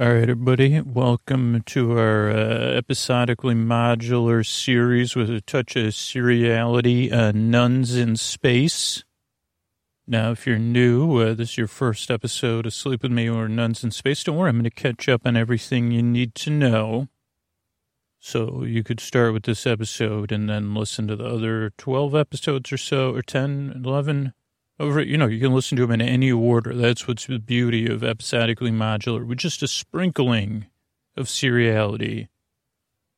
All right, everybody, welcome to our uh, episodically modular series with a touch of seriality, uh, Nuns in Space. Now, if you're new, uh, this is your first episode of Sleep With Me or Nuns in Space, don't worry, I'm going to catch up on everything you need to know. So you could start with this episode and then listen to the other 12 episodes or so, or 10, 11, over, you know, you can listen to them in any order. That's what's the beauty of episodically modular, with just a sprinkling of seriality.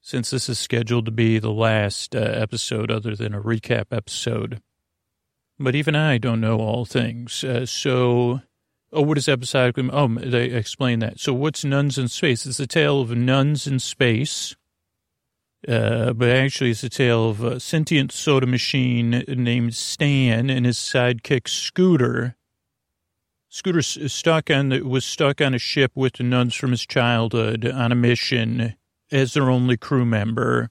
Since this is scheduled to be the last uh, episode, other than a recap episode. But even I don't know all things. Uh, so, oh, what is episodically? Oh, they explain that. So, what's Nuns in Space? It's a tale of nuns in space uh, but actually, it's a tale of a sentient soda machine named Stan and his sidekick Scooter. Scooter stuck on the, was stuck on a ship with the nuns from his childhood on a mission as their only crew member.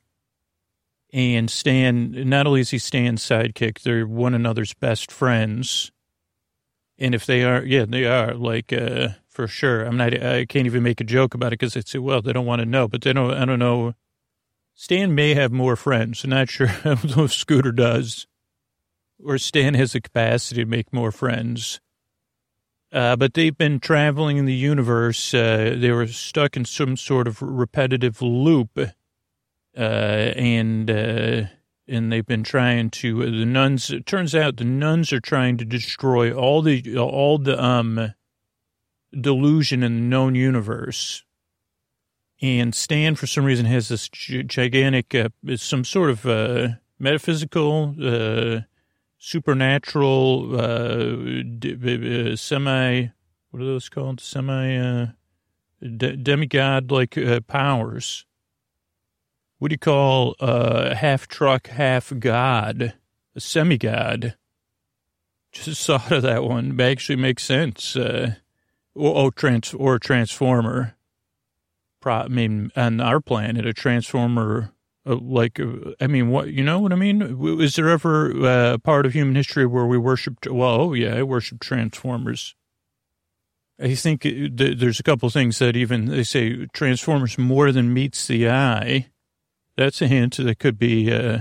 And Stan, not only is he Stan's sidekick, they're one another's best friends. And if they are, yeah, they are like uh, for sure. I'm not. I can't even make a joke about it because it's well, they don't want to know. But they don't. I don't know Stan may have more friends. I'm not sure if Scooter does, or Stan has the capacity to make more friends. Uh, but they've been traveling in the universe. Uh, they were stuck in some sort of repetitive loop, uh, and uh, and they've been trying to. the nuns. It turns out the nuns are trying to destroy all the all the um delusion in the known universe and Stan, for some reason, has this gigantic, uh, some sort of uh, metaphysical, uh, supernatural, uh, d- uh, semi, what are those called? Semi, uh, de- demigod like powers. What do you call a half truck, half god? A semigod. Just thought of that one. It actually makes sense. oh, trans, or transformer pro, I mean, on our planet, a transformer, uh, like, uh, I mean, what, you know what I mean? Is there ever uh, a part of human history where we worshiped, well, oh, yeah, I worship transformers. I think there's a couple things that even they say transformers more than meets the eye. That's a hint that could be uh,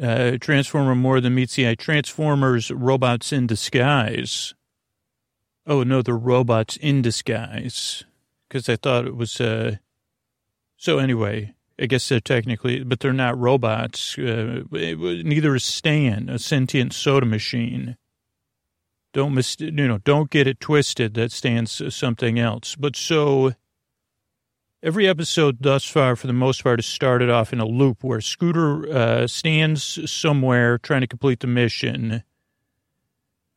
uh, transformer more than meets the eye. Transformers, robots in disguise. Oh no, the robots in disguise because I thought it was. Uh, so anyway, I guess they're technically, but they're not robots. Uh, neither is Stan, a sentient soda machine. Don't mis- you know? Don't get it twisted. That Stan's something else. But so every episode thus far, for the most part, has started off in a loop where Scooter uh, stands somewhere trying to complete the mission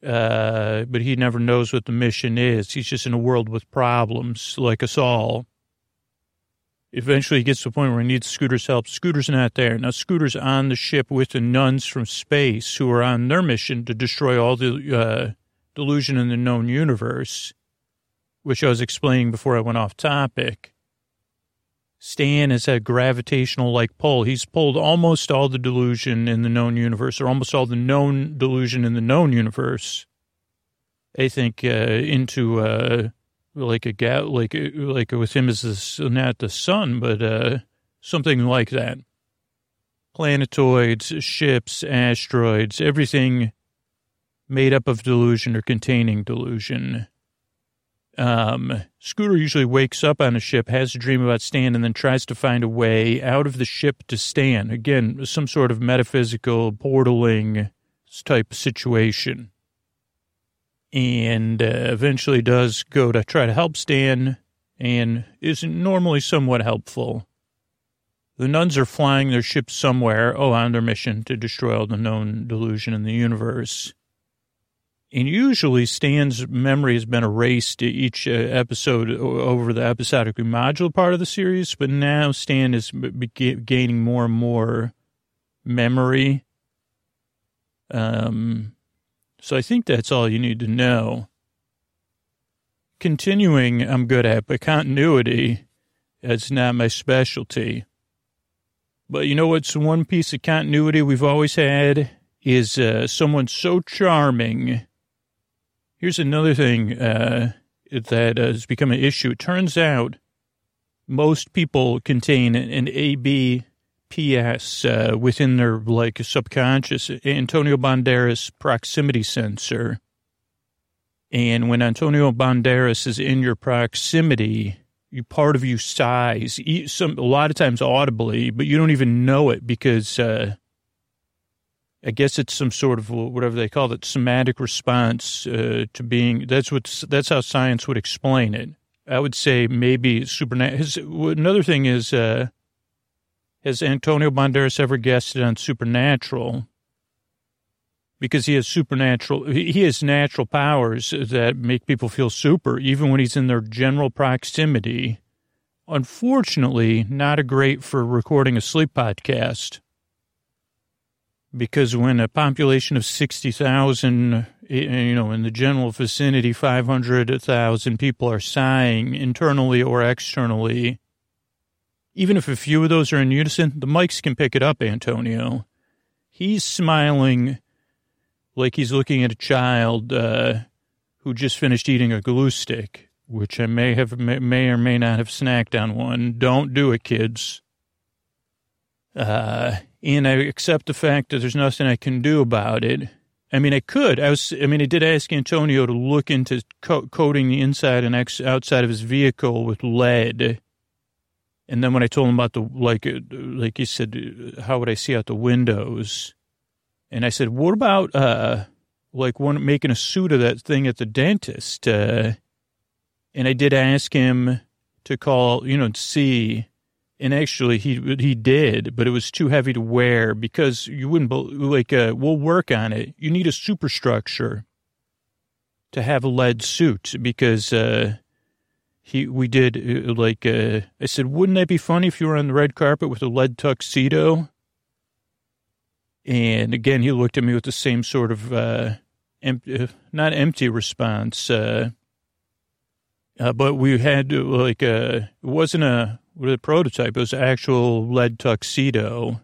uh, but he never knows what the mission is. He's just in a world with problems, like us all. Eventually, he gets to the point where he needs Scooter's help. Scooter's not there. Now, Scooter's on the ship with the nuns from space who are on their mission to destroy all the uh, delusion in the known universe, which I was explaining before I went off topic. Stan has a gravitational like pull. He's pulled almost all the delusion in the known universe, or almost all the known delusion in the known universe. I think uh, into uh, like a gap, like like with him the, not the sun, but uh, something like that. Planetoids, ships, asteroids, everything made up of delusion or containing delusion. Um, Scooter usually wakes up on a ship, has a dream about Stan, and then tries to find a way out of the ship to Stan. Again, some sort of metaphysical portaling type situation. And uh, eventually does go to try to help Stan and is normally somewhat helpful. The nuns are flying their ship somewhere, oh, on their mission to destroy all the known delusion in the universe. And usually Stan's memory has been erased each uh, episode over the episodic module part of the series, but now Stan is gaining more and more memory. Um, so I think that's all you need to know. Continuing, I'm good at, but continuity, that's not my specialty. But you know what's one piece of continuity we've always had is uh, someone so charming Here's another thing. Uh, that has become an issue. It turns out most people contain an ABPS uh, within their like subconscious Antonio Banderas proximity sensor. And when Antonio Banderas is in your proximity, you part of you sighs. Some a lot of times audibly, but you don't even know it because uh, I guess it's some sort of whatever they call it, somatic response uh, to being. That's what that's how science would explain it. I would say maybe supernatural. Another thing is, uh, has Antonio Banderas ever guested on Supernatural? because he has supernatural, he has natural powers that make people feel super, even when he's in their general proximity. Unfortunately, not a great for recording a sleep podcast. Because when a population of 60,000, you know, in the general vicinity, 500,000 people are sighing internally or externally, even if a few of those are in unison, the mics can pick it up, Antonio. He's smiling like he's looking at a child uh, who just finished eating a glue stick, which I may have may or may not have snacked on one. Don't do it, kids. Uh, and I accept the fact that there's nothing I can do about it. I mean, I could. I was. I mean, I did ask Antonio to look into co- coating the inside and ex- outside of his vehicle with lead. And then when I told him about the like, uh, like he said, uh, how would I see out the windows? And I said, what about, uh, like one making a suit of that thing at the dentist? Uh, and I did ask him to call, you know, see. And actually, he he did, but it was too heavy to wear because you wouldn't like. Uh, we'll work on it. You need a superstructure to have a lead suit because uh, he we did uh, like. Uh, I said, wouldn't that be funny if you were on the red carpet with a lead tuxedo? And again, he looked at me with the same sort of, uh, uh, not empty response, uh, uh, but we had like uh, it wasn't a, a prototype, was actual lead tuxedo.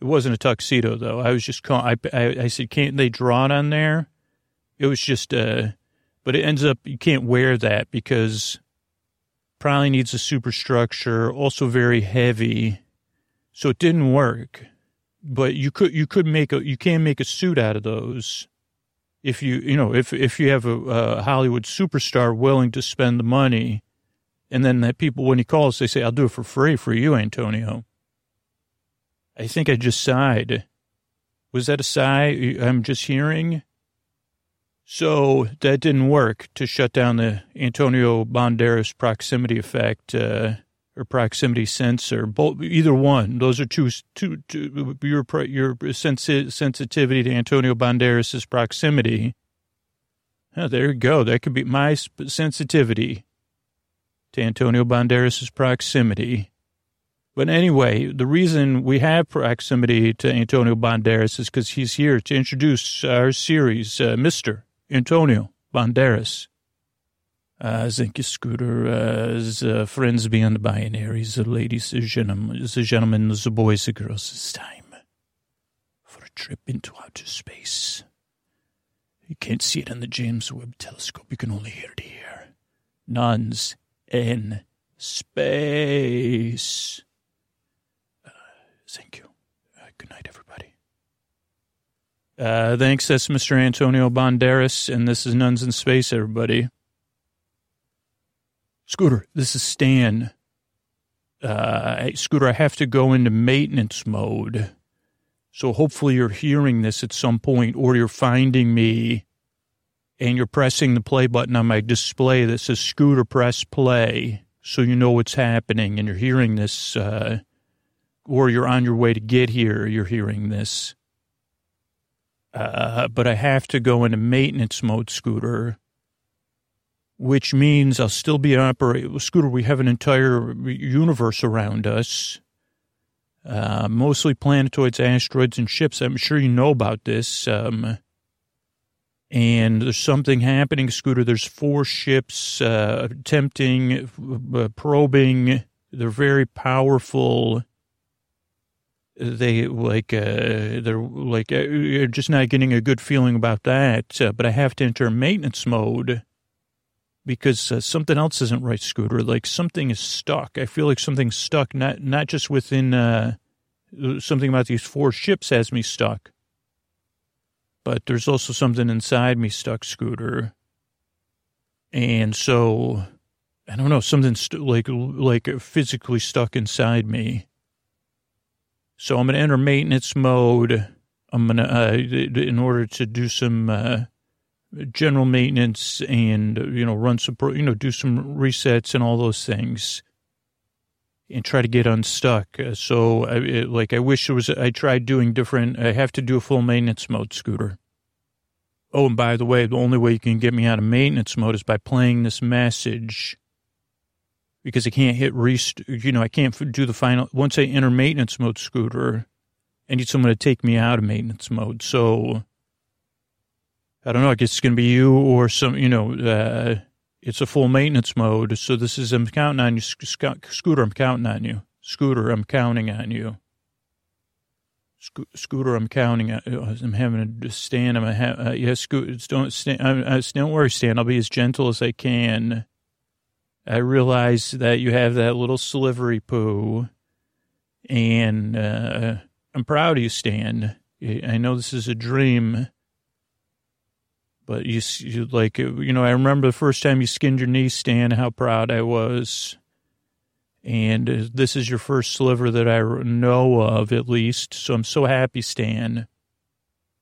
It wasn't a tuxedo though. I was just calling, I, I, I said, can't they draw it on there? It was just, uh, but it ends up, you can't wear that because probably needs a superstructure, also very heavy. So it didn't work but you could you could make a you can make a suit out of those if you you know if if you have a, a Hollywood superstar willing to spend the money, and then that people when he calls they say I'll do it for free for you, Antonio. I think I just sighed. Was that a sigh I'm just hearing? So that didn't work to shut down the Antonio Banderas proximity effect. Uh, or proximity sensor. Both, either one. Those are two. your your sensi- sensitivity to Antonio Banderas's proximity. Oh, there you go. That could be my sensitivity to Antonio Banderas's proximity. But anyway, the reason we have proximity to Antonio Banderas is because he's here to introduce our series, uh, Mr. Antonio Banderas. Uh, thank Scooter. Uh, as, uh, friends beyond the binaries, the ladies, the gentlemen, the gentlemen, the boys, the girls, it's time for a trip into outer space. You can't see it on the James Webb Telescope. You can only hear it here. Nuns in space. Uh, thank you. Uh, good night, everybody. Uh, thanks. That's Mr. Antonio Banderas, and this is Nuns in Space, everybody. Scooter, this is Stan. Uh, Scooter, I have to go into maintenance mode. So hopefully you're hearing this at some point or you're finding me and you're pressing the play button on my display that says Scooter press play so you know what's happening and you're hearing this uh, or you're on your way to get here, you're hearing this. Uh, but I have to go into maintenance mode, Scooter which means I'll still be operating. Scooter, we have an entire universe around us, uh, mostly planetoids, asteroids, and ships. I'm sure you know about this. Um, and there's something happening, Scooter. There's four ships uh, attempting, uh, probing. They're very powerful. They like uh, they're like uh, just not getting a good feeling about that. Uh, but I have to enter maintenance mode because uh, something else isn't right, Scooter. Like something is stuck. I feel like something's stuck, not not just within something about these four ships has me stuck, but there's also something inside me stuck, Scooter. And so, I don't know, something's st- like like physically stuck inside me. So I'm gonna enter maintenance mode. I'm gonna uh, in order to do some. Uh, general maintenance and you know run some you know do some resets and all those things and try to get unstuck. Uh, so I, it, like i wish there was i tried doing different i have to do a full maintenance mode scooter. Oh and by the way the only way you can get me out of maintenance mode is by playing this message. Because i can't hit rest you know i can't do the final once i enter maintenance mode scooter i need someone to take me out of maintenance mode. So I don't know. I guess it's going to be you or some, you know, uh, it's a full maintenance mode. So this is, I'm counting on you. Scooter, I'm counting on you. Scooter, I'm counting on you. Sco- Scooter, I'm counting on I'm having to stand. I'm, ha- uh, yeah, Scooter, don't stand. I, I, don't worry, Stan. I'll be as gentle as I can. I realize that you have that little slivery poo. And, uh, I'm proud of you, Stan. I know this is a dream but you, you like, you know, I remember the first time you skinned your knee, Stan, how proud I was. And uh, this is your first sliver that I know of, at least. So I'm so happy, Stan.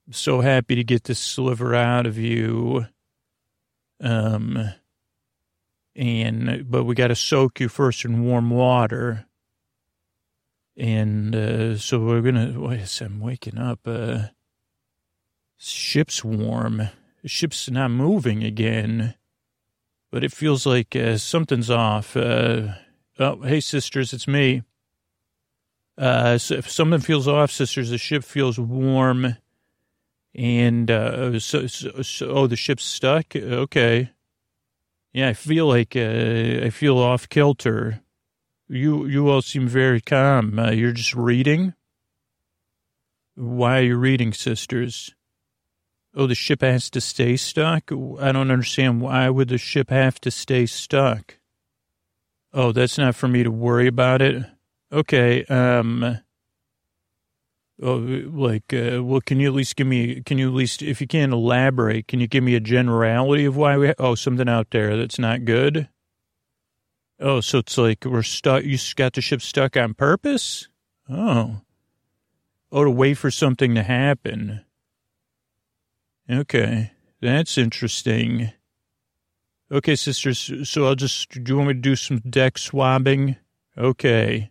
I'm so happy to get this sliver out of you. Um, and, but we got to soak you first in warm water. And, uh, so we're going to, I'm waking up, uh, ship's warm. The ship's not moving again, but it feels like uh, something's off. Uh, oh, hey, sisters, it's me. Uh, so if something feels off, sisters, the ship feels warm. And, uh, so, so, so, oh, the ship's stuck? Okay. Yeah, I feel like, uh, I feel off kilter. You, you all seem very calm. Uh, you're just reading? Why are you reading, sisters? Oh, the ship has to stay stuck? I don't understand. Why would the ship have to stay stuck? Oh, that's not for me to worry about it. Okay. Um, oh, like, uh, well, can you at least give me, can you at least, if you can't elaborate, can you give me a generality of why we, ha- oh, something out there that's not good? Oh, so it's like we're stuck, you got the ship stuck on purpose? Oh. Oh, to wait for something to happen. Okay, that's interesting. Okay, sisters, so I'll just, do you want me to do some deck swabbing? Okay.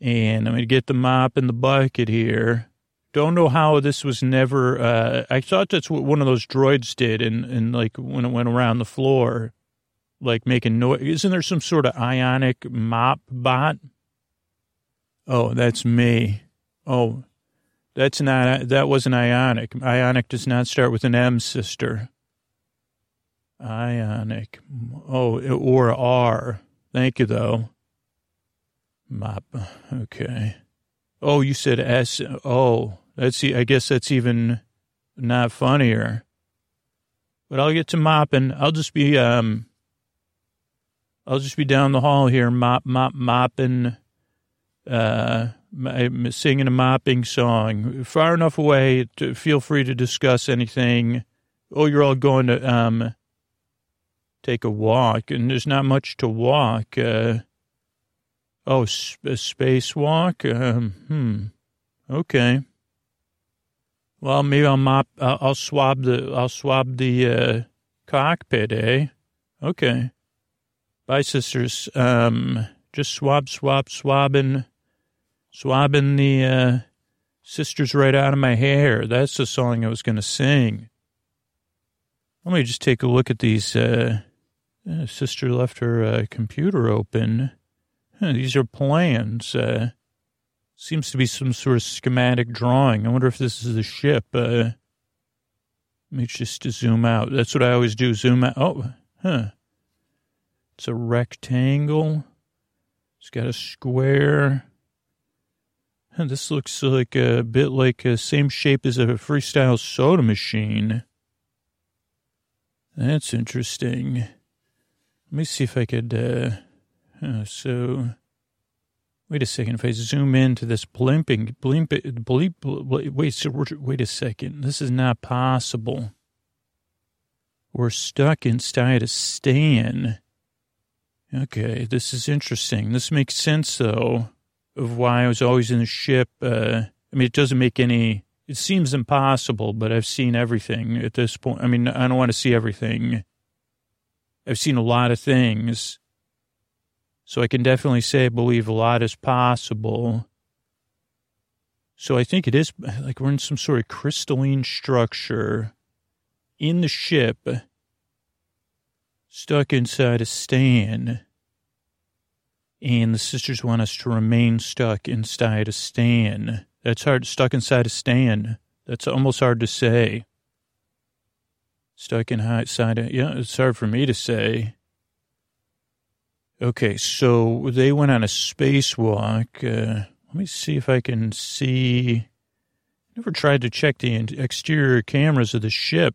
And I'm going to get the mop and the bucket here. Don't know how this was never, uh, I thought that's what one of those droids did and, and like when it went around the floor, like making noise. Isn't there some sort of ionic mop bot? Oh, that's me. Oh, that's not, that wasn't ionic. Ionic does not start with an M, sister. Ionic. Oh, or R. Thank you, though. Mop. Okay. Oh, you said S. Oh, that's, I guess that's even not funnier. But I'll get to mopping. I'll just be, um, I'll just be down the hall here, mop, mop, mopping, uh, singing a mopping song far enough away to feel free to discuss anything. Oh, you're all going to um, take a walk, and there's not much to walk. Uh, oh, sp- a spacewalk? Um, hmm. Okay. Well, maybe I'll mop. I'll, I'll swab the. I'll swab the uh, cockpit. Eh? Okay. Bye, sisters. Um, just swab, swab, swabbing swabbing the uh, sisters right out of my hair. That's the song I was going to sing. Let me just take a look at these. Uh, uh, sister left her uh, computer open. Huh, these are plans. Uh, seems to be some sort of schematic drawing. I wonder if this is the ship. Uh, let me just zoom out. That's what I always do. Zoom out. Oh, huh. It's a rectangle. It's got a square. This looks like a bit like the same shape as a freestyle soda machine. That's interesting. Let me see if I could, uh, uh, so, wait a second. If I zoom into this blimping, blimp, bleep, bleep, wait, so, wait a second. This is not possible. We're stuck inside a stand. Okay, this is interesting. This makes sense, though, of why I was always in the ship. Uh, I mean, it doesn't make any, it seems impossible, but I've seen everything at this point. I mean, I don't want to see everything. I've seen a lot of things. So I can definitely say I believe a lot is possible. So I think it is like we're in some sort of crystalline structure in the ship, stuck inside a stand. And the sisters want us to remain stuck inside a stand. That's hard, stuck inside a stand. That's almost hard to say. Stuck inside a, yeah, it's hard for me to say. Okay, so they went on a spacewalk. Uh, let me see if I can see. Never tried to check the exterior cameras of the ship.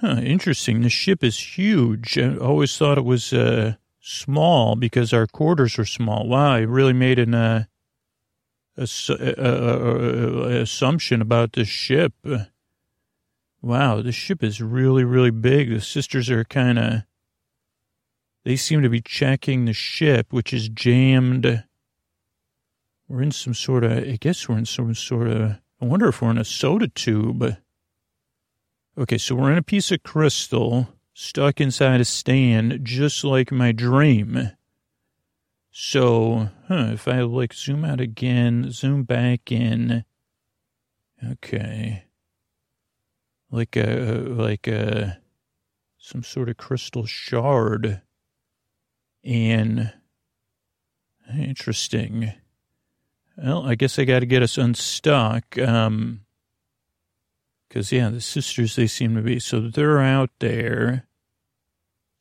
Huh, interesting. The ship is huge. I always thought it was uh, small because our quarters are small. Wow, I really made an uh, uh, uh, uh assumption about the ship. Wow, the ship is really, really big. The sisters are kind of, they seem to be checking the ship, which is jammed. We're in some sort of, I guess we're in some sort of, I wonder if we're in a soda tube. Okay, so we're in a piece of crystal stuck inside a stand, just like my dream. So, huh, if I like zoom out again, zoom back in. Okay. Like a, like a, some sort of crystal shard. And, interesting. Well, I guess I got to get us unstuck. Um, because, yeah, the sisters, they seem to be. So they're out there.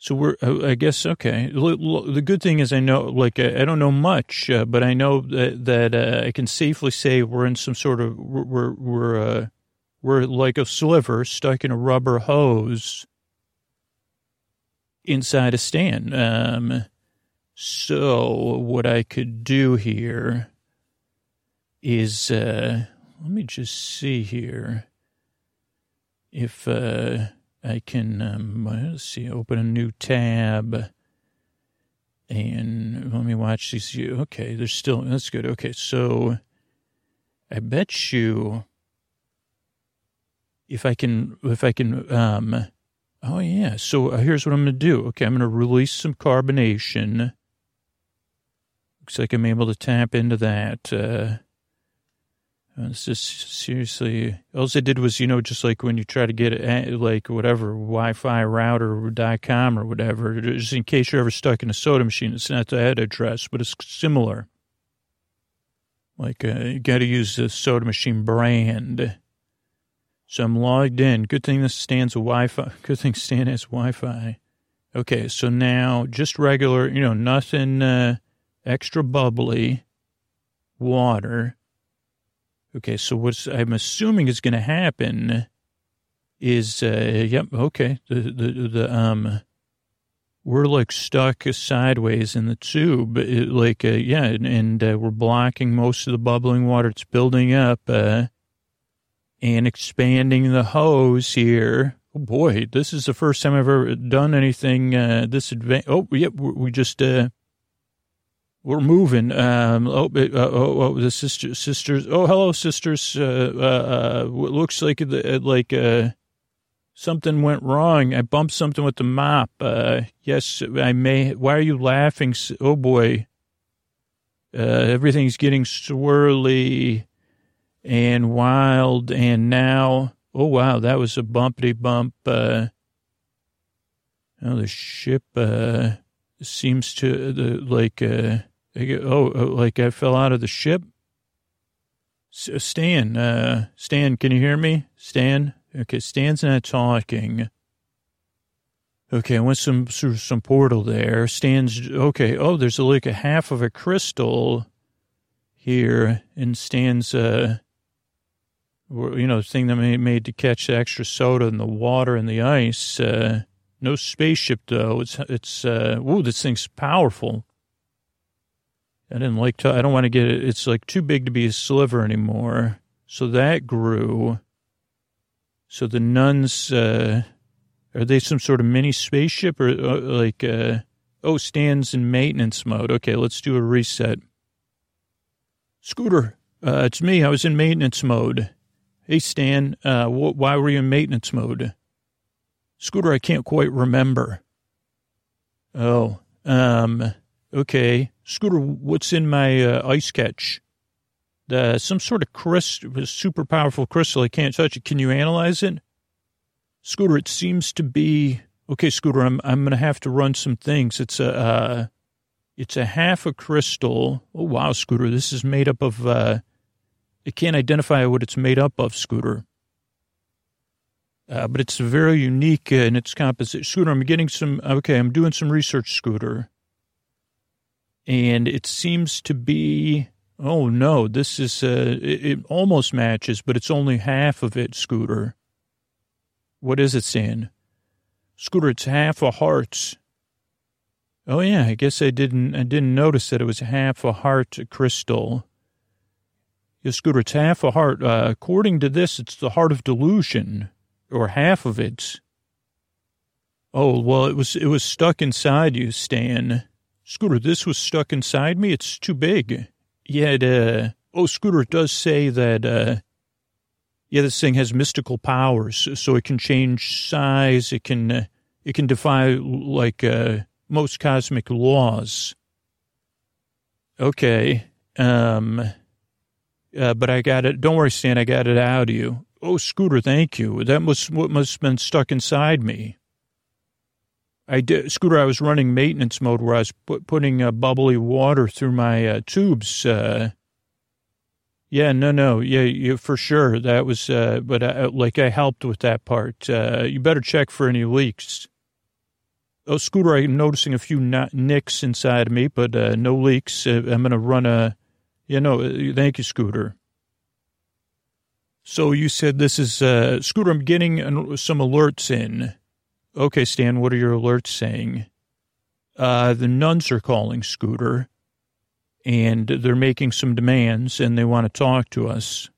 So we're, uh, I guess, okay. The good thing is I know, like, I don't know much, uh, but I know that, that uh, I can safely say we're in some sort of, we're, we're, uh, we're like a sliver stuck in a rubber hose inside a stand. Um, so what I could do here is, uh, let me just see here if uh, I can, um, let's see, open a new tab and let me watch these. Okay, there's still, that's good. Okay, so I bet you if I can, if I can, um, oh yeah. So here's what I'm going to do. Okay, I'm going to release some carbonation. Looks like I'm able to tap into that. Uh, it's just seriously, all I did was, you know, just like when you try to get it, like whatever Wi-Fi router or .com or whatever, just in case you're ever stuck in a soda machine. It's not the address, but it's similar. Like uh, you got to use the soda machine brand. So I'm logged in. Good thing this stands a Wi-Fi. Good thing Stan has Wi-Fi. Okay, so now just regular, you know, nothing uh, extra bubbly water Okay, so what I'm assuming is going to happen is, uh, yep, okay, the, the, the, um, we're like stuck sideways in the tube, it, like, uh, yeah, and, and uh, we're blocking most of the bubbling water. It's building up, uh, and expanding the hose here. Oh boy, this is the first time I've ever done anything, uh, this advanced. Oh, yep, we just, uh, we're moving. Um, oh, uh, oh, oh, the sister, sisters. Oh, hello, sisters. Uh, uh, uh looks like uh, like uh, something went wrong. I bumped something with the mop. Yes, I may. Why are you laughing? Oh boy, everything's getting swirly and wild. And now, oh wow, that was a bumpity bump. Oh, the ship seems to like. Uh, Oh, oh, like I fell out of the ship? Stan, uh, Stan, can you hear me? Stan? Okay, Stan's not talking. Okay, I went some through some portal there. Stan's okay. Oh, there's like a half of a crystal here, and Stan's uh, you know, thing that made, to catch the extra soda and the water and the ice. Uh, No spaceship though. It's it's uh whoa, this thing's powerful. I didn't like to I don't want to get it it's like too big to be a sliver anymore. So that grew. So the nuns uh are they some sort of mini spaceship or uh, like uh oh stands in maintenance mode. Okay, let's do a reset. Scooter, uh, it's me. I was in maintenance mode. Hey, Stan, uh, wh- why were you in maintenance mode? Scooter, I can't quite remember. Oh, um, okay. Scooter, what's in my uh, ice catch? Uh, some sort of crystal, super powerful crystal. I can't touch it. Can you analyze it? Scooter, it seems to be okay. Scooter, I'm I'm gonna have to run some things. It's a uh, it's a half a crystal. Oh wow, Scooter, this is made up of. Uh, it can't identify what it's made up of, Scooter. Uh, but it's very unique in its composition. Scooter, I'm getting some, okay, I'm doing some research, Scooter. And it seems to be, oh no, this is, uh, it, it almost matches, but it's only half of it, Scooter. What is it saying? Scooter, it's half a heart. Oh yeah, I guess I didn't, I didn't notice that it was half a heart crystal. Yeah, Scooter, it's half a heart. Uh, according to this, it's the heart of delusion or half of it. Oh, well, it was, it was stuck inside you, Stan. Scooter, this was stuck inside me. It's too big. Yeah, uh, oh, Scooter, it does say that, uh, yeah, this thing has mystical powers, so it can change size. It can, uh, it can defy, like, uh, most cosmic laws. Okay. Um, uh, but I got it. Don't worry, Stan. I got it out of you. Oh, Scooter, thank you. That must what must have been stuck inside me. I did, Scooter. I was running maintenance mode where I was put, putting uh, bubbly water through my uh, tubes. Uh, yeah, no, no, yeah, yeah, for sure. That was, uh, but I, like I helped with that part. Uh, you better check for any leaks. Oh, Scooter, I'm noticing a few nicks inside of me, but uh, no leaks. I'm going to run a, you know, thank you, Scooter. So you said this is, uh, Scooter, I'm getting some alerts in. Okay, Stan, what are your alerts saying? Uh, the nuns are calling Scooter and they're making some demands and they want to talk to us.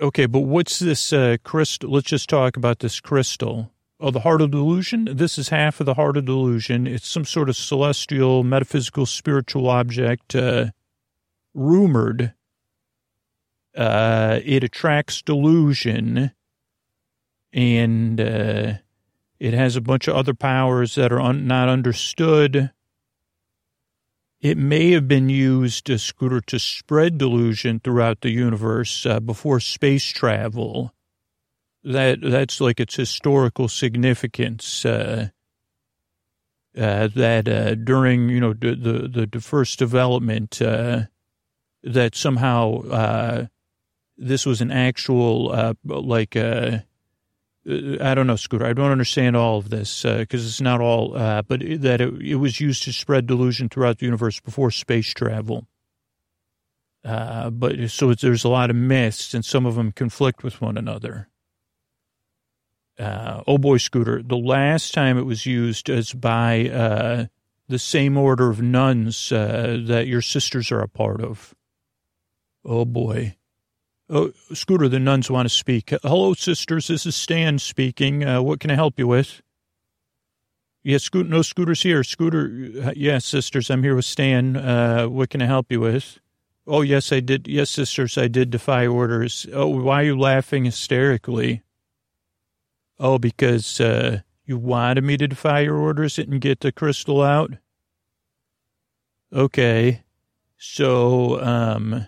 Okay, but what's this uh, crystal? Let's just talk about this crystal. Oh, the heart of delusion? This is half of the heart of delusion. It's some sort of celestial, metaphysical, spiritual object, uh, rumored uh, it attracts delusion and uh, it has a bunch of other powers that are un- not understood. It may have been used, to Scooter, to spread delusion throughout the universe uh, before space travel. That that's like its historical significance. Uh, uh, that uh, during you know the, the the first development, uh, that somehow uh, this was an actual, uh, like, uh, I don't know, Scooter. I don't understand all of this because uh, it's not all, uh, but that it, it, was used to spread delusion throughout the universe before space travel. Uh, but so there's a lot of myths, and some of them conflict with one another. Uh, oh boy, Scooter. The last time it was used is by the same order of nuns that your sisters are a part of. Oh boy. Oh, Scooter, the nuns want to speak. Hello, sisters. This is Stan speaking. Uh, what can I help you with? Yes, Scooter. No, Scooter's here. Scooter. Yes, yeah, sisters. I'm here with Stan. Uh, what can I help you with? Oh, yes, I did. Yes, sisters, I did defy orders. Oh, why are you laughing hysterically? Oh, because uh, you wanted me to defy your orders and get the crystal out? Okay. So, um,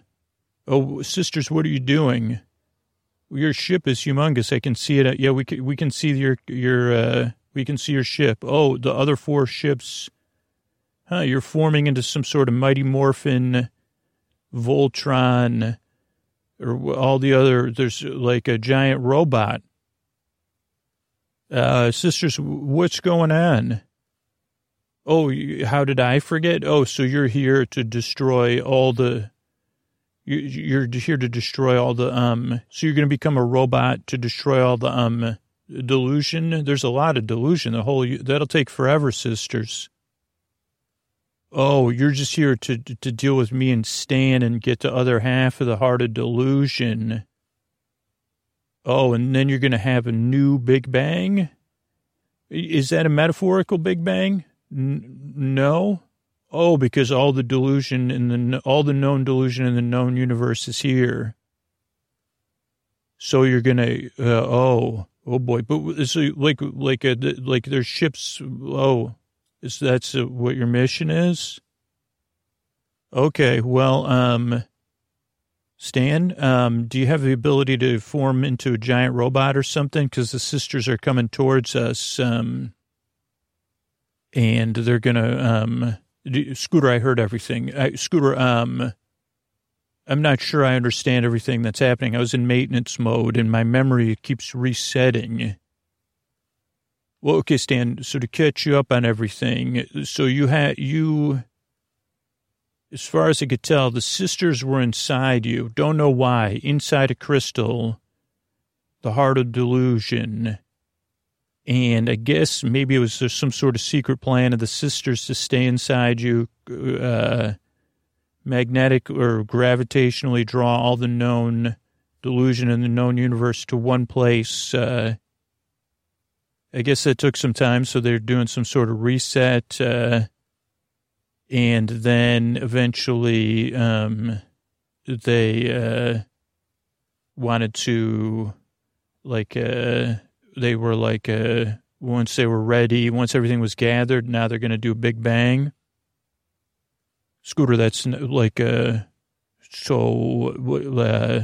Oh, sisters, what are you doing? Your ship is humongous. I can see it. Yeah, we can, we can see your, your, uh, we can see your ship. Oh, the other four ships. Huh, you're forming into some sort of Mighty Morphin, Voltron, or all the other, there's like a giant robot. Uh, sisters, what's going on? Oh, how did I forget? Oh, so you're here to destroy all the you're here to destroy all the, um, so you're going to become a robot to destroy all the, um, delusion. There's a lot of delusion. The whole that'll take forever, sisters. Oh, you're just here to to deal with me and Stan and get the other half of the heart of delusion. Oh, and then you're going to have a new Big Bang? Is that a metaphorical Big Bang? N- no. Oh, because all the delusion in the all the known delusion in the known universe is here. So you're gonna uh, oh oh boy, but it's like like a, like there's ships. Oh, is that's what your mission is? Okay, well, um, Stan, um, do you have the ability to form into a giant robot or something? Because the sisters are coming towards us, um, and they're gonna, um, Scooter, I heard everything. I, Scooter, um, I'm not sure I understand everything that's happening. I was in maintenance mode, and my memory keeps resetting. Well, okay, Stan. So to catch you up on everything, so you had you as far as I could tell, the sisters were inside you. Don't know why. Inside a crystal, the heart of delusion. And I guess maybe it was some sort of secret plan of the sisters to stay inside you, uh, magnetic or gravitationally draw all the known delusion in the known universe to one place. Uh, I guess that took some time, so they're doing some sort of reset. Uh, and then eventually um, they uh, wanted to like uh, they were like uh, once they were ready once everything was gathered now they're going to do a big bang scooter that's like uh so uh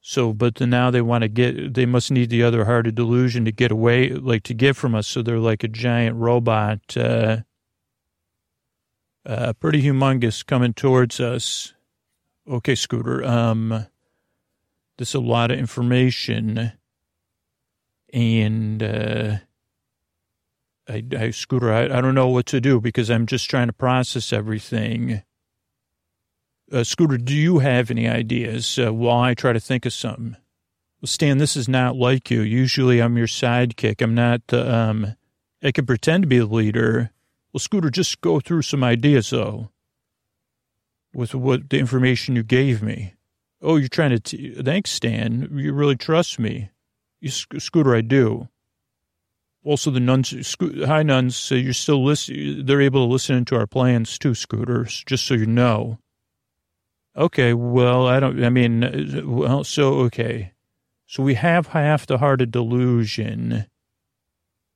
so but now they want to get they must need the other heart of delusion to get away like to get from us so they're like a giant robot uh uh, pretty humongous coming towards us. Okay, Scooter. Um, there's a lot of information, and uh, I, I Scooter, I, I don't know what to do because I'm just trying to process everything. Uh, Scooter, do you have any ideas uh, while I try to think of something? Well, Stan, this is not like you. Usually I'm your sidekick. I'm not, um, I can pretend to be the leader, well, Scooter, just go through some ideas, though, with what the information you gave me. Oh, you're trying to, t- thanks, Stan. You really trust me. Scooter, I do. Also, the nuns, Sco- hi, nuns, so you're still listening. They're able to listen to our plans too, Scooters, just so you know. Okay, well, I don't, I mean, well, so, okay. So we have half the heart of delusion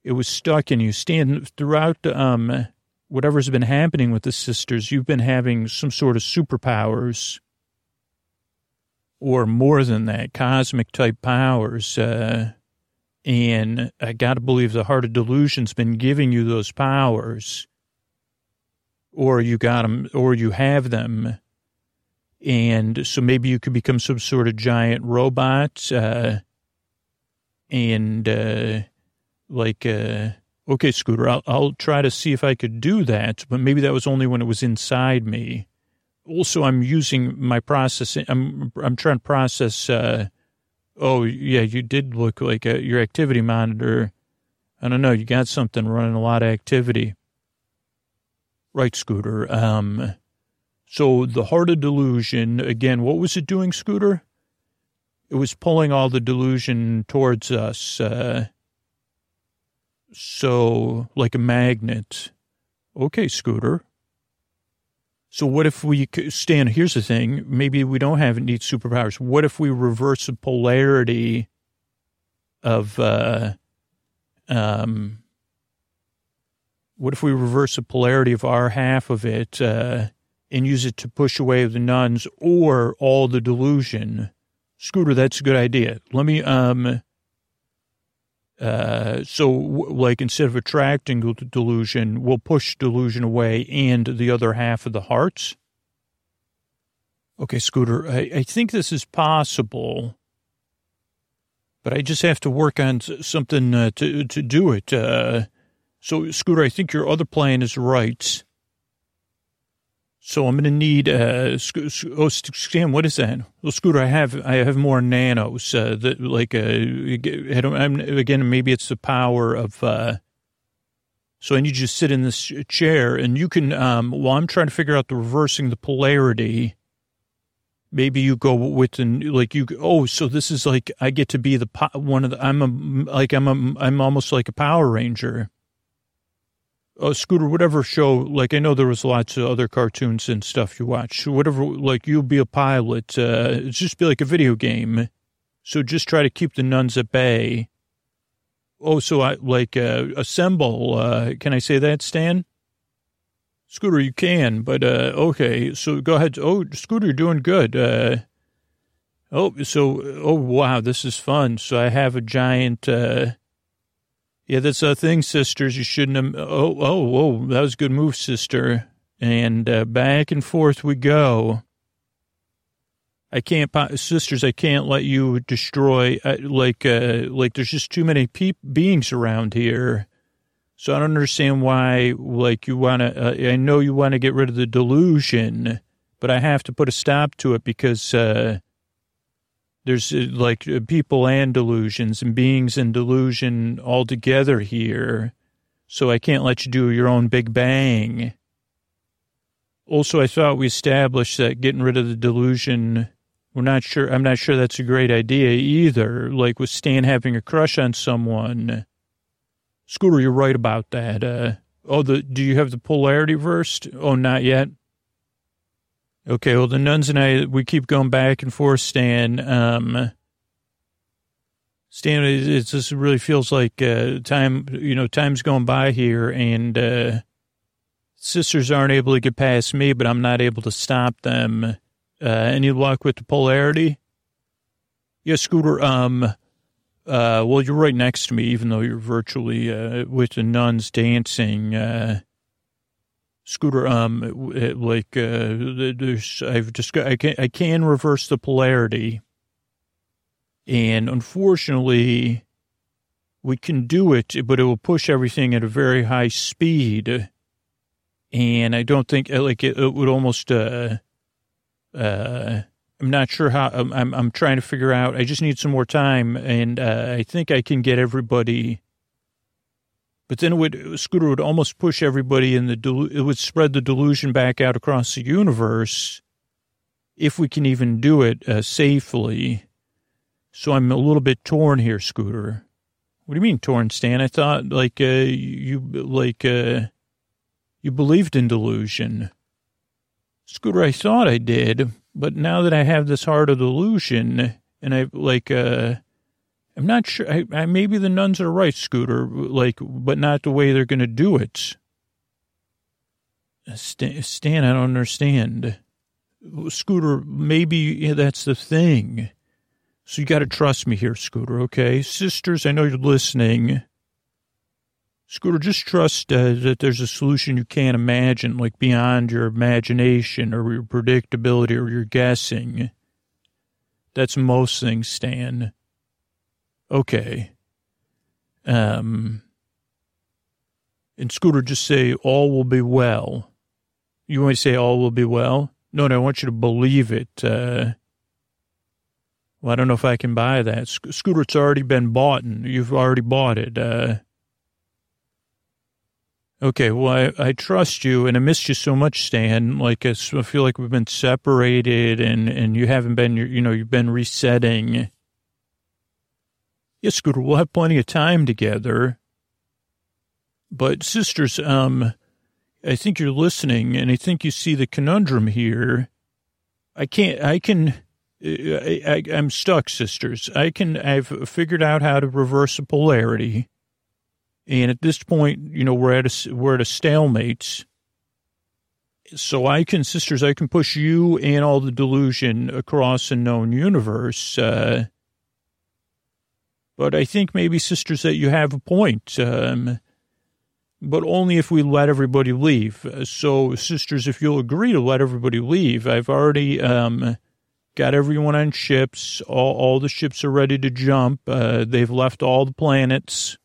it was stuck in you. Stan, throughout um, whatever's been happening with the sisters, you've been having some sort of superpowers or more than that, cosmic type powers. Uh, and I got to believe the heart of delusion's been giving you those powers, or you got them, or you have them. And so maybe you could become some sort of giant robot, uh, and uh, like, uh, okay, Scooter, I'll, I'll try to see if I could do that, but maybe that was only when it was inside me. Also, I'm using my processing. I'm I'm trying to process. Uh, oh, yeah, you did look like a, your activity monitor. I don't know. You got something running a lot of activity. Right, Scooter. Um, so the heart of delusion again. What was it doing, Scooter? It was pulling all the delusion towards us. Uh, so, like a magnet. Okay, Scooter. So what if we, Stan, here's the thing. Maybe we don't have need superpowers. What if we reverse the polarity of, uh, um, what if we reverse the polarity of our half of it, uh, and use it to push away the nuns or all the delusion? Scooter, that's a good idea. Let me, um, uh, so, like, instead of attracting delusion, we'll push delusion away and the other half of the hearts. Okay, Scooter, I, I think this is possible, but I just have to work on something uh, to to do it. Uh, so, Scooter, I think your other plan is right. So I'm going to need, uh, oh, Stan, what is that? Well, Scooter, I have, I have more nanos, uh, that like, uh, I don't, I'm, again, maybe it's the power of, uh, so I need you to sit in this chair and you can, um, while I'm trying to figure out the reversing the polarity, maybe you go with the, like you, oh, so this is like, I get to be the, one of the, I'm a, like, I'm a, I'm almost like a Power Ranger. Oh, Scooter, whatever show, like I know there was lots of other cartoons and stuff you watch. Whatever, like you'll be a pilot. Uh, it's just be like a video game. So just try to keep the nuns at bay. Oh, so I like uh, assemble. Uh, can I say that, Stan? Scooter, you can, but uh, okay. So go ahead. Oh, Scooter, you're doing good. Uh, oh, so oh wow, this is fun. So I have a giant. Uh, yeah, that's a thing, sisters. You shouldn't have. Oh, oh, oh, that was a good move, sister. And uh, back and forth we go. I can't, sisters. I can't let you destroy. Uh, like, uh, like there's just too many pe- beings around here. So I don't understand why. Like, you want to. Uh, I know you want to get rid of the delusion, but I have to put a stop to it because uh, there's uh, like uh, people and delusions and beings and delusion all together here. So I can't let you do your own big bang. Also, I thought we established that getting rid of the delusion, we're not sure, I'm not sure that's a great idea either. Like with Stan having a crush on someone. Scooter, you're right about that. Uh, oh, the, do you have the polarity versed? Oh, not yet. Okay, well, the nuns and I, we keep going back and forth, Stan. Um, Stan, it, it just really feels like uh, time, you know, time's going by here, and uh, sisters aren't able to get past me, but I'm not able to stop them. Uh, any luck with the polarity? Yes, Scooter. Um, uh, well, you're right next to me, even though you're virtually uh, with the nuns dancing. Uh, Scooter, um, like, uh, there's, I've just, I can, I can reverse the polarity. And unfortunately, we can do it, but it will push everything at a very high speed. And I don't think, like, it, it would almost, uh, uh, I'm not sure how, I'm, I'm, I'm trying to figure out, I just need some more time. And, uh, I think I can get everybody, but then it would Scooter would almost push everybody in the delu- it would spread the delusion back out across the universe, if we can even do it uh, safely. So I'm a little bit torn here, Scooter. What do you mean torn, Stan? I thought like uh, you like uh, you believed in delusion. Scooter, I thought I did, but now that I have this heart of delusion, and I like uh I'm not sure. I, I, maybe the nuns are right, Scooter, like, but not the way they're going to do it. Stan, Stan, I don't understand. Scooter, maybe that's the thing. So you got to trust me here, Scooter, okay? Sisters, I know you're listening. Scooter, just trust uh, that there's a solution you can't imagine, like beyond your imagination or your predictability or your guessing. That's most things, Stan. Okay. Um, and Scooter, just say, all will be well. You want to say all will be well? No, no, I want you to believe it. Uh, well, I don't know if I can buy that. Sc- Scooter, it's already been bought and you've already bought it. Uh, okay, well, I, I trust you and I missed you so much, Stan. Like, I feel like we've been separated and, and you haven't been, you know, you've been resetting. Yes, Scooter, we'll have plenty of time together. But sisters, um, I think you're listening and I think you see the conundrum here. I can't, I can, I, I, I'm stuck, sisters. I can, I've figured out how to reverse the polarity. And at this point, you know, we're at a, we're at a stalemate. So I can, sisters, I can push you and all the delusion across a known universe. Uh, but I think maybe, sisters, that you have a point. Um, but only if we let everybody leave. So, sisters, if you'll agree to let everybody leave, I've already um, got everyone on ships. All, all the ships are ready to jump. Uh, they've left all the planets.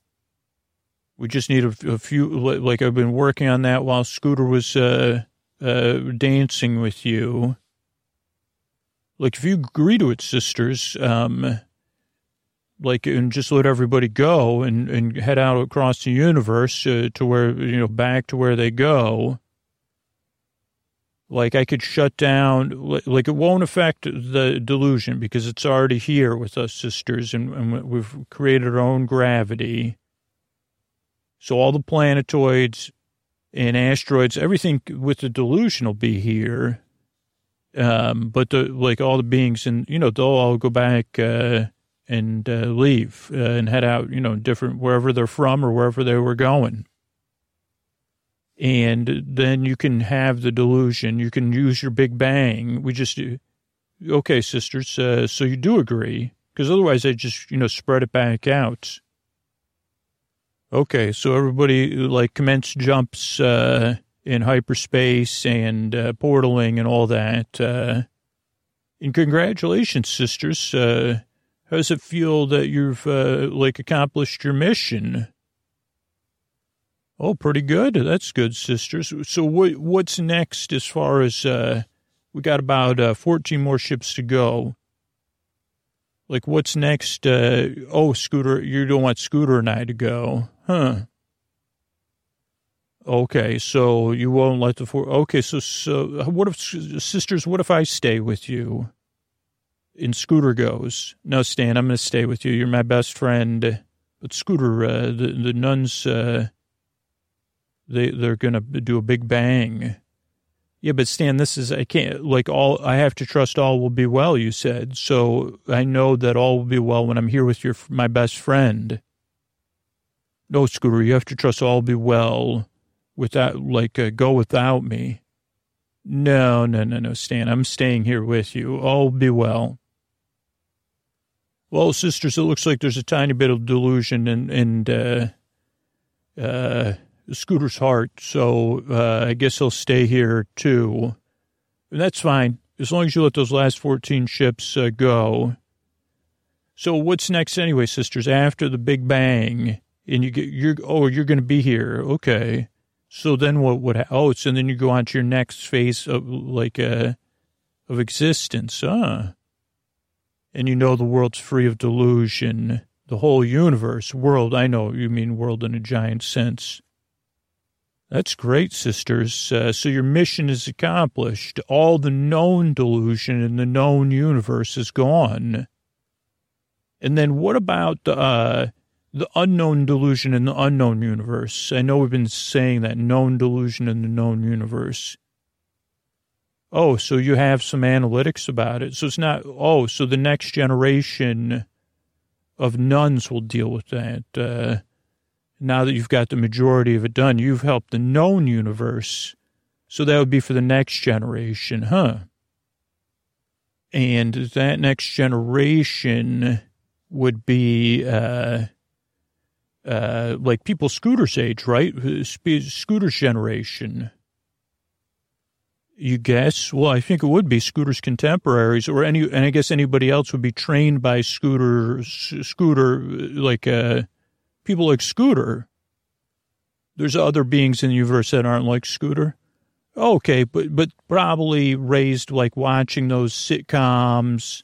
We just need a, a, few, like I've been working on that while Scooter was uh, uh, dancing with you. Like, if you agree to it, sisters, um, like, and just let everybody go and, and head out across the universe uh, to where, you know, back to where they go. Like, I could shut down, like, it won't affect the delusion because it's already here with us, sisters, and, and we've created our own gravity. So all the planetoids and asteroids, everything with the delusion will be here. Um, but the, like all the beings and, you know, they'll all go back, uh, and, uh, leave, uh, and head out, you know, different, wherever they're from or wherever they were going. And then you can have the delusion. You can use your big bang. We just, okay, sisters. Uh, so you do agree because otherwise I just, you know, spread it back out. Okay, so everybody like commence jumps uh, in hyperspace and uh, portaling and all that. Uh, and congratulations, sisters. Uh, how does it feel that you've uh, like accomplished your mission? Oh, pretty good. That's good, sisters. So what what's next as far as uh, we got about uh, 14 more ships to go. Like what's next? Uh, oh, Scooter, you don't want Scooter and I to go. Huh. Okay, so you won't let the four. Okay, so so what if sisters? What if I stay with you? And Scooter goes. No, Stan, I'm going to stay with you. You're my best friend. But Scooter, uh, the the nuns, uh, they they're going to do a big bang. Yeah, but Stan, this is I can't like all. I have to trust all will be well. You said so. I know that all will be well when I'm here with your my best friend. No, Scooter, you have to trust all will be well without, like, uh, go without me. No, no, no, no, Stan, I'm staying here with you. All will be well. Well, sisters, it looks like there's a tiny bit of delusion in, in uh, uh, Scooter's heart, so uh, I guess he'll stay here too. And that's fine, as long as you let those last 14 ships uh, go. So what's next anyway, sisters? After the Big Bang, and you get you're oh you're going to be here okay so then what would oh so then you go on to your next phase of like uh of existence huh and you know the world's free of delusion. The whole universe world i know you mean world in a giant sense. That's great sisters. Uh, so your mission is accomplished. All the known delusion in the known universe is gone. And then what about uh the unknown delusion in the unknown universe. I know we've been saying that known delusion in the known universe. Oh, so you have some analytics about it. So it's not, oh, so the next generation of nuns will deal with that. Uh, now that you've got the majority of it done, you've helped the known universe. So that would be for the next generation, huh? And that next generation would be, uh, uh, like people Scooter's age, right? Scooter's generation. You guess? Well, I think it would be Scooter's contemporaries, or any, and I guess anybody else would be trained by Scooter, Scooter, like uh, people like Scooter. There's other beings in the universe that aren't like Scooter. Okay, but but probably raised like watching those sitcoms,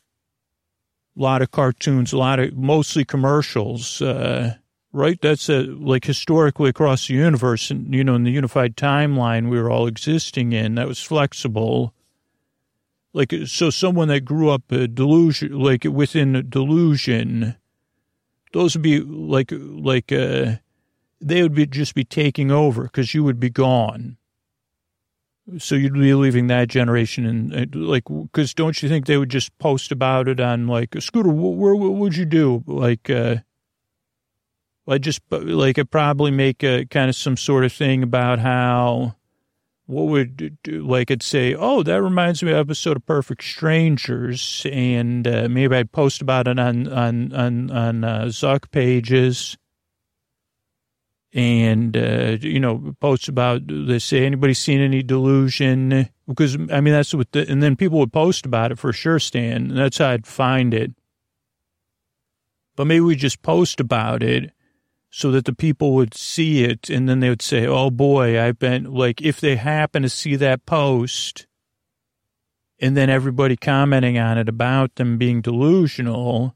a lot of cartoons, a lot of mostly commercials. Uh, right? That's a, like historically across the universe, and you know, in the unified timeline we were all existing in, that was flexible. Like, so someone that grew up a delusion, like within delusion, those would be like, like, uh, they would be just be taking over because you would be gone. So you'd be leaving that generation and like, because don't you think they would just post about it on like a Scooter? Where, what would you do? Like, uh, I just like I probably make a kind of some sort of thing about how what would like I'd say, oh, that reminds me of episode of Perfect Strangers, and uh, maybe I'd post about it on on on on uh, Zuck pages, and uh, you know, post about they say anybody seen any delusion because I mean that's what the, and then people would post about it for sure, Stan. And that's how I'd find it. But maybe we just post about it so that the people would see it and then they would say, oh boy, I've been like, if they happen to see that post and then everybody commenting on it about them being delusional,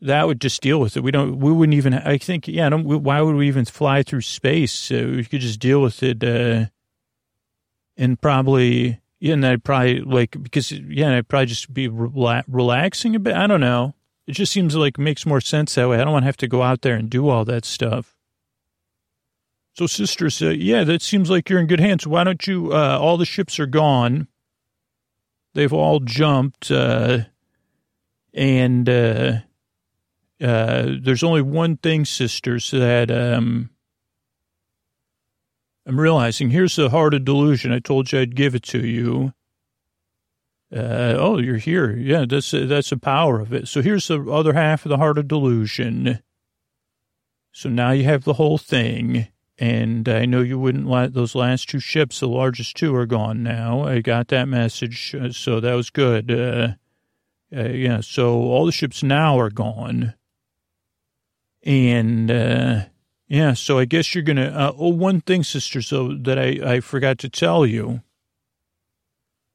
that would just deal with it. We don't, we wouldn't even, I think, yeah, I why would we even fly through space? Uh, we could just deal with it, uh, and probably, yeah, and I'd probably like, because, yeah, I'd probably just be rela- relaxing a bit. I don't know. It just seems like makes more sense that way. I don't want to have to go out there and do all that stuff. So sister said, yeah, that seems like you're in good hands. Why don't you, uh, all the ships are gone. They've all jumped, uh, and, uh, uh, there's only one thing, sisters, that, um, I'm realizing here's the heart of delusion. I told you I'd give it to you. Uh, oh, you're here. Yeah, that's that's the power of it. So here's the other half of the heart of delusion. So now you have the whole thing, and I know you wouldn't let those last two ships. The largest two are gone now. I got that message, uh, so that was good. Uh, uh, yeah, so all the ships now are gone, and uh, yeah, so I guess you're gonna. Uh, oh, one thing, sister, so that I I forgot to tell you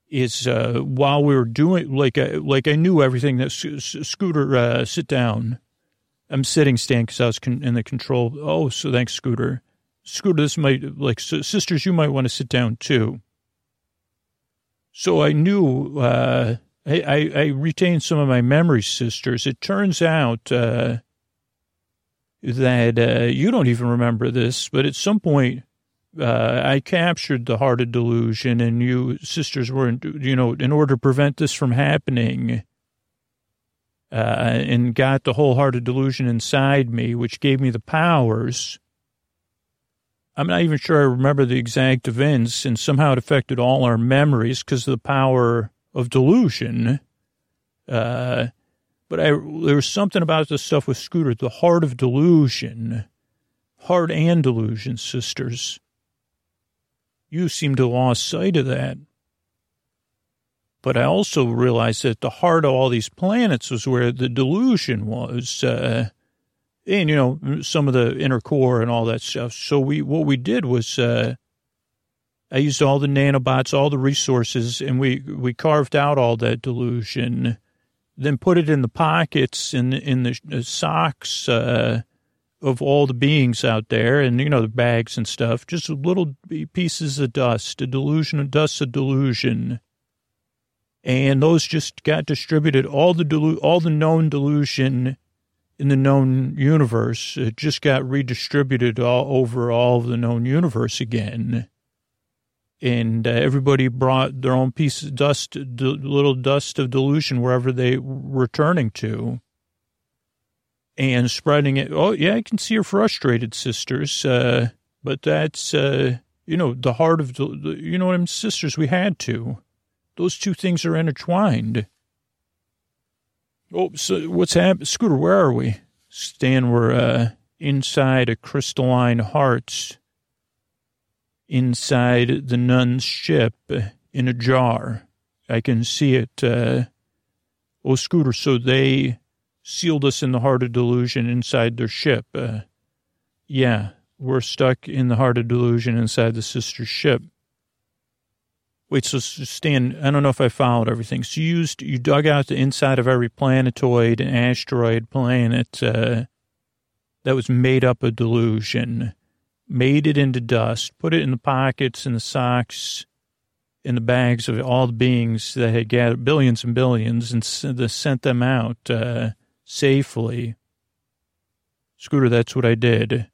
is uh, while we were doing like I, like I knew everything that Scooter uh, sit down. I'm sitting Stan because I was con- in the control. Oh, so thanks, Scooter. Scooter, this might like sisters. You might want to sit down too. So I knew uh, I, I, I retained some of my memories, sisters. It turns out uh, that uh, you don't even remember this, but at some point uh, I captured the heart of delusion, and you sisters were, you know, in order to prevent this from happening, uh, and got the whole heart of delusion inside me, which gave me the powers. I'm not even sure I remember the exact events, and somehow it affected all our memories because of the power of delusion. Uh, but I, there was something about this stuff with Scooter, the heart of delusion, heart and delusion, sisters you seem to lost sight of that. But I also realized that the heart of all these planets was where the delusion was, uh, and you know some of the inner core and all that stuff. So we what we did was uh, I used all the nanobots, all the resources, and we we carved out all that delusion, then put it in the pockets in in the socks. Uh, of all the beings out there and, you know, the bags and stuff, just little pieces of dust, a delusion, of dust of delusion. And those just got distributed. All the delu- all the known delusion in the known universe it just got redistributed all over all of the known universe again. And uh, everybody brought their own piece of dust, d- little dust of delusion wherever they were returning to and spreading it. Oh, yeah, I can see you're frustrated, sisters. Uh, but that's, uh, you know, the heart of the, the, you know what I'm, sisters, we had to. Those two things are intertwined. Oh, so what's happening? Scooter, where are we? Stan, we're uh, inside a crystalline heart, inside the nun's ship in a jar. I can see it. Uh, oh, Scooter, so they sealed us in the heart of delusion inside their ship. Uh, yeah, we're stuck in the heart of delusion inside the sister ship. Wait, so Stan, I don't know if I followed everything. So you used, you dug out the inside of every planetoid and asteroid planet uh, that was made up of delusion, made it into dust, put it in the pockets and the socks, in the bags of all the beings that had gathered billions and billions and sent them out. Uh, safely. Scooter, that's what I did.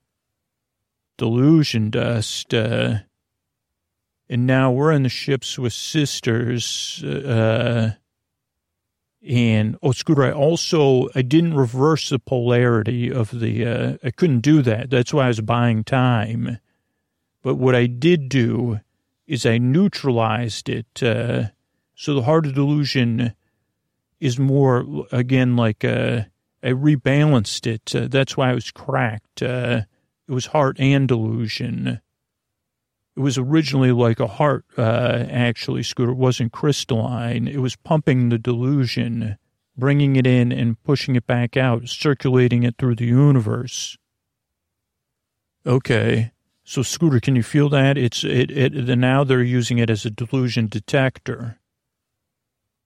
Delusion dust. Uh, and now we're in the ships with sisters. Uh, and oh, Scooter, I also I didn't reverse the polarity of the. Uh, I couldn't do that. That's why I was buying time. But what I did do is I neutralized it. Uh, so the heart of delusion is more again like uh, I rebalanced it. Uh, that's why it was cracked. Uh, it was heart and delusion. It was originally like a heart, uh, actually, Scooter. It wasn't crystalline. It was pumping the delusion, bringing it in and pushing it back out, circulating it through the universe. Okay. So, Scooter, can you feel that? It's it, it now they're using it as a delusion detector.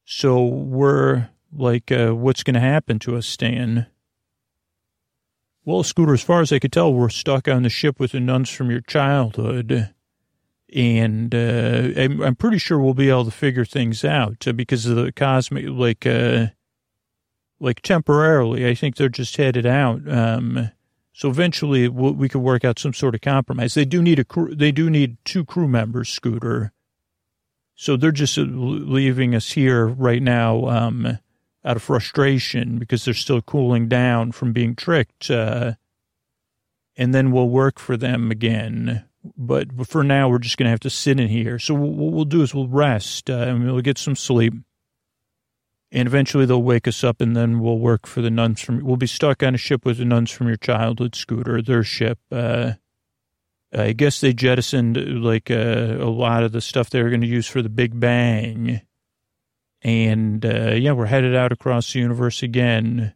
So we're like, uh, what's going to happen to us, Stan? Well, Scooter, as far as I could tell, we're stuck on the ship with the nuns from your childhood. And uh, I'm, I'm pretty sure we'll be able to figure things out uh, because of the cosmic, like, uh, like temporarily. I think they're just headed out. Um, so eventually we'll, we could work out some sort of compromise. They do need a crew, they do need two crew members, Scooter. So they're just uh, leaving us here right now. Um, out of frustration because they're still cooling down from being tricked. Uh, and then we'll work for them again. But, for now, we're just going to have to sit in here. So what we'll do is we'll rest uh, and we'll get some sleep. And eventually they'll wake us up and then we'll work for the nuns from, we'll be stuck on a ship with the nuns from your childhood scooter, their ship. Uh, I guess they jettisoned like uh, a lot of the stuff they were going to use for the Big Bang. And uh, yeah, we're headed out across the universe again.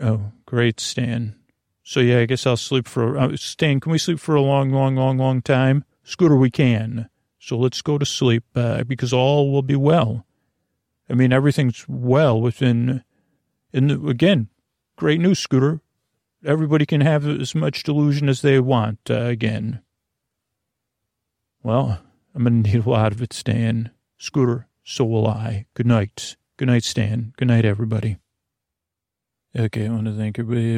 Oh, great, Stan. So yeah, I guess I'll sleep for uh, Stan. Can we sleep for a long, long, long, long time? Scooter, we can. So let's go to sleep uh, because all will be well. I mean, everything's well within. And again, great news, Scooter. Everybody can have as much delusion as they want uh, again. Well, I'm going to need a lot of it, Stan. Scooter, so will I. Good night. Good night, Stan. Good night, everybody. Okay, I want to thank everybody.